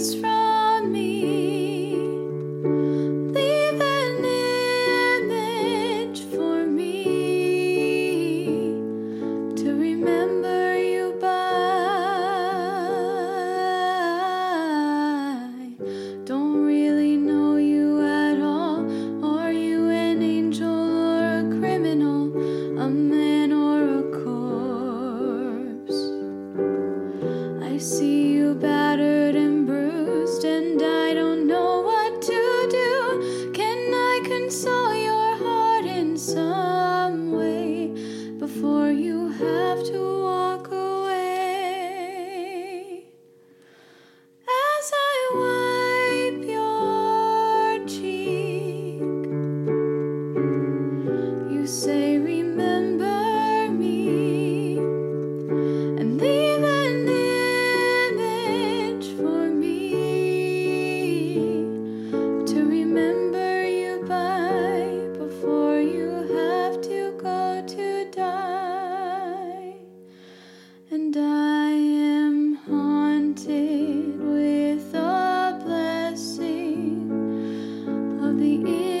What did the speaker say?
face from I see you battered and bruised, and I don't know what to do. Can I console your heart in some way before you have to walk away? As I wipe your cheek, you say it.